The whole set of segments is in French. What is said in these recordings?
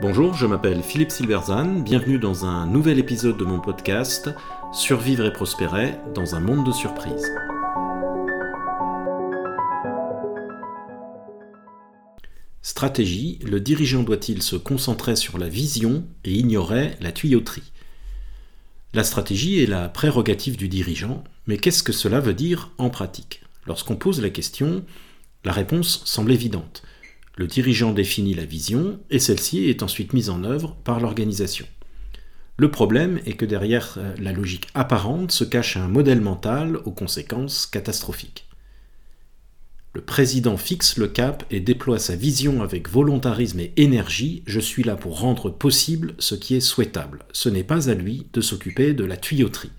Bonjour, je m'appelle Philippe Silverzan, bienvenue dans un nouvel épisode de mon podcast Survivre et prospérer dans un monde de surprises. Stratégie, le dirigeant doit-il se concentrer sur la vision et ignorer la tuyauterie? La stratégie est la prérogative du dirigeant, mais qu'est-ce que cela veut dire en pratique? Lorsqu'on pose la question, la réponse semble évidente. Le dirigeant définit la vision et celle-ci est ensuite mise en œuvre par l'organisation. Le problème est que derrière euh, la logique apparente se cache un modèle mental aux conséquences catastrophiques. Le président fixe le cap et déploie sa vision avec volontarisme et énergie. Je suis là pour rendre possible ce qui est souhaitable. Ce n'est pas à lui de s'occuper de la tuyauterie.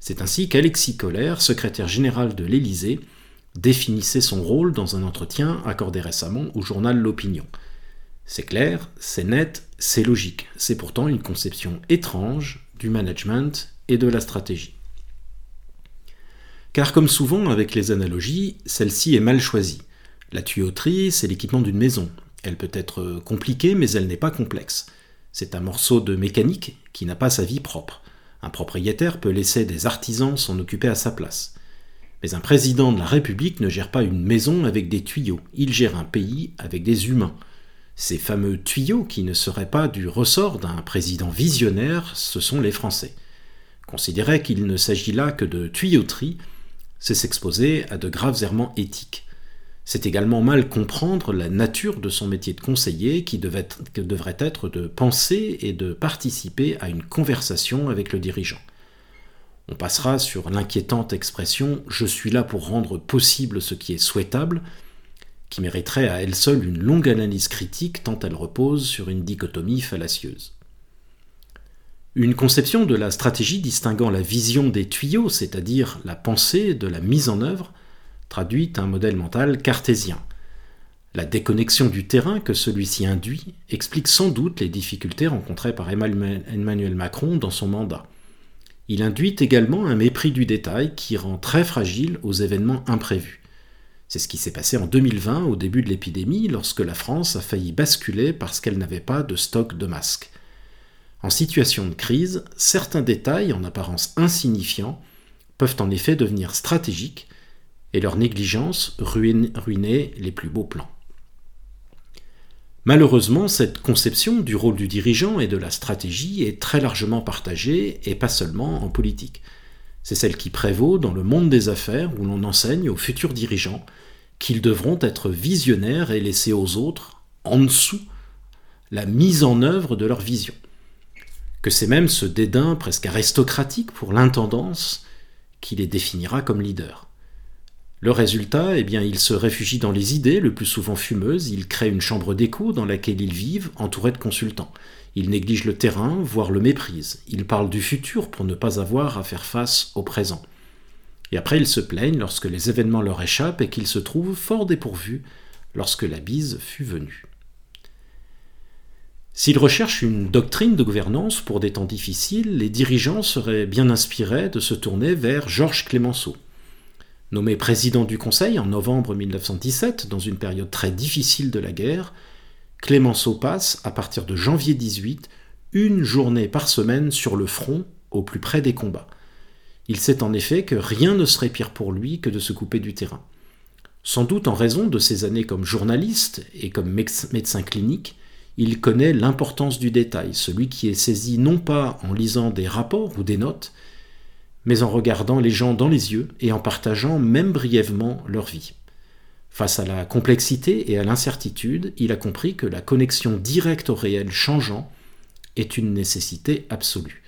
C'est ainsi qu'Alexis Kohler, secrétaire général de l'Élysée, définissait son rôle dans un entretien accordé récemment au journal L'Opinion. C'est clair, c'est net, c'est logique. C'est pourtant une conception étrange du management et de la stratégie. Car comme souvent avec les analogies, celle-ci est mal choisie. La tuyauterie, c'est l'équipement d'une maison. Elle peut être compliquée, mais elle n'est pas complexe. C'est un morceau de mécanique qui n'a pas sa vie propre. Un propriétaire peut laisser des artisans s'en occuper à sa place. Mais un président de la République ne gère pas une maison avec des tuyaux, il gère un pays avec des humains. Ces fameux tuyaux qui ne seraient pas du ressort d'un président visionnaire, ce sont les Français. Considérer qu'il ne s'agit là que de tuyauterie, c'est s'exposer à de graves errements éthiques. C'est également mal comprendre la nature de son métier de conseiller qui, devrait être de penser et de participer à une conversation avec le dirigeant. On passera sur l'inquiétante expression ⁇ Je suis là pour rendre possible ce qui est souhaitable ⁇ qui mériterait à elle seule une longue analyse critique tant elle repose sur une dichotomie fallacieuse. Une conception de la stratégie distinguant la vision des tuyaux, c'est-à-dire la pensée de la mise en œuvre, traduit un modèle mental cartésien. La déconnexion du terrain que celui-ci induit explique sans doute les difficultés rencontrées par Emmanuel Macron dans son mandat. Il induit également un mépris du détail qui rend très fragile aux événements imprévus. C'est ce qui s'est passé en 2020 au début de l'épidémie lorsque la France a failli basculer parce qu'elle n'avait pas de stock de masques. En situation de crise, certains détails en apparence insignifiants peuvent en effet devenir stratégiques et leur négligence ruiner les plus beaux plans. Malheureusement, cette conception du rôle du dirigeant et de la stratégie est très largement partagée, et pas seulement en politique. C'est celle qui prévaut dans le monde des affaires où l'on enseigne aux futurs dirigeants qu'ils devront être visionnaires et laisser aux autres, en dessous, la mise en œuvre de leur vision. Que c'est même ce dédain presque aristocratique pour l'intendance qui les définira comme leaders. Le résultat, eh bien, ils se réfugient dans les idées, le plus souvent fumeuses, ils créent une chambre d'écho dans laquelle ils vivent, entourés de consultants. Ils négligent le terrain, voire le méprisent. Ils parlent du futur pour ne pas avoir à faire face au présent. Et après, ils se plaignent lorsque les événements leur échappent et qu'ils se trouvent fort dépourvus lorsque la bise fut venue. S'ils recherchent une doctrine de gouvernance pour des temps difficiles, les dirigeants seraient bien inspirés de se tourner vers Georges Clémenceau. Nommé président du Conseil en novembre 1917, dans une période très difficile de la guerre, Clémenceau passe, à partir de janvier 18, une journée par semaine sur le front, au plus près des combats. Il sait en effet que rien ne serait pire pour lui que de se couper du terrain. Sans doute en raison de ses années comme journaliste et comme médecin clinique, il connaît l'importance du détail, celui qui est saisi non pas en lisant des rapports ou des notes, mais en regardant les gens dans les yeux et en partageant même brièvement leur vie. Face à la complexité et à l'incertitude, il a compris que la connexion directe au réel changeant est une nécessité absolue.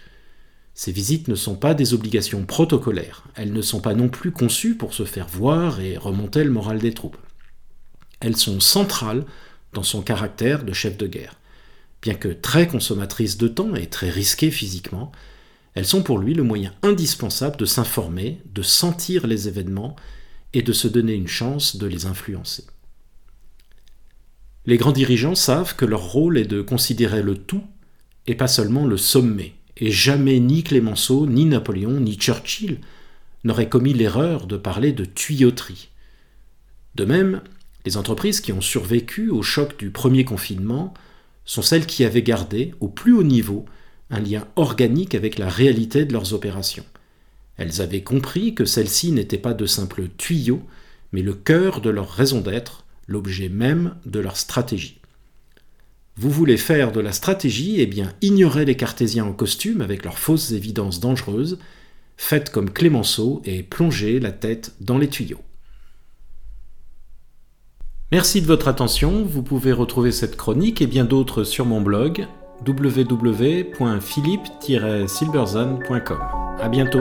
Ces visites ne sont pas des obligations protocolaires, elles ne sont pas non plus conçues pour se faire voir et remonter le moral des troupes. Elles sont centrales dans son caractère de chef de guerre. Bien que très consommatrices de temps et très risquées physiquement, elles sont pour lui le moyen indispensable de s'informer, de sentir les événements et de se donner une chance de les influencer. Les grands dirigeants savent que leur rôle est de considérer le tout et pas seulement le sommet, et jamais ni Clémenceau, ni Napoléon, ni Churchill n'auraient commis l'erreur de parler de tuyauterie. De même, Les entreprises qui ont survécu au choc du premier confinement sont celles qui avaient gardé, au plus haut niveau, un lien organique avec la réalité de leurs opérations. Elles avaient compris que celles-ci n'étaient pas de simples tuyaux, mais le cœur de leur raison d'être, l'objet même de leur stratégie. Vous voulez faire de la stratégie, eh bien ignorez les cartésiens en costume avec leurs fausses évidences dangereuses, faites comme Clémenceau et plongez la tête dans les tuyaux. Merci de votre attention, vous pouvez retrouver cette chronique et bien d'autres sur mon blog www.philippe-silberzan.com. À bientôt.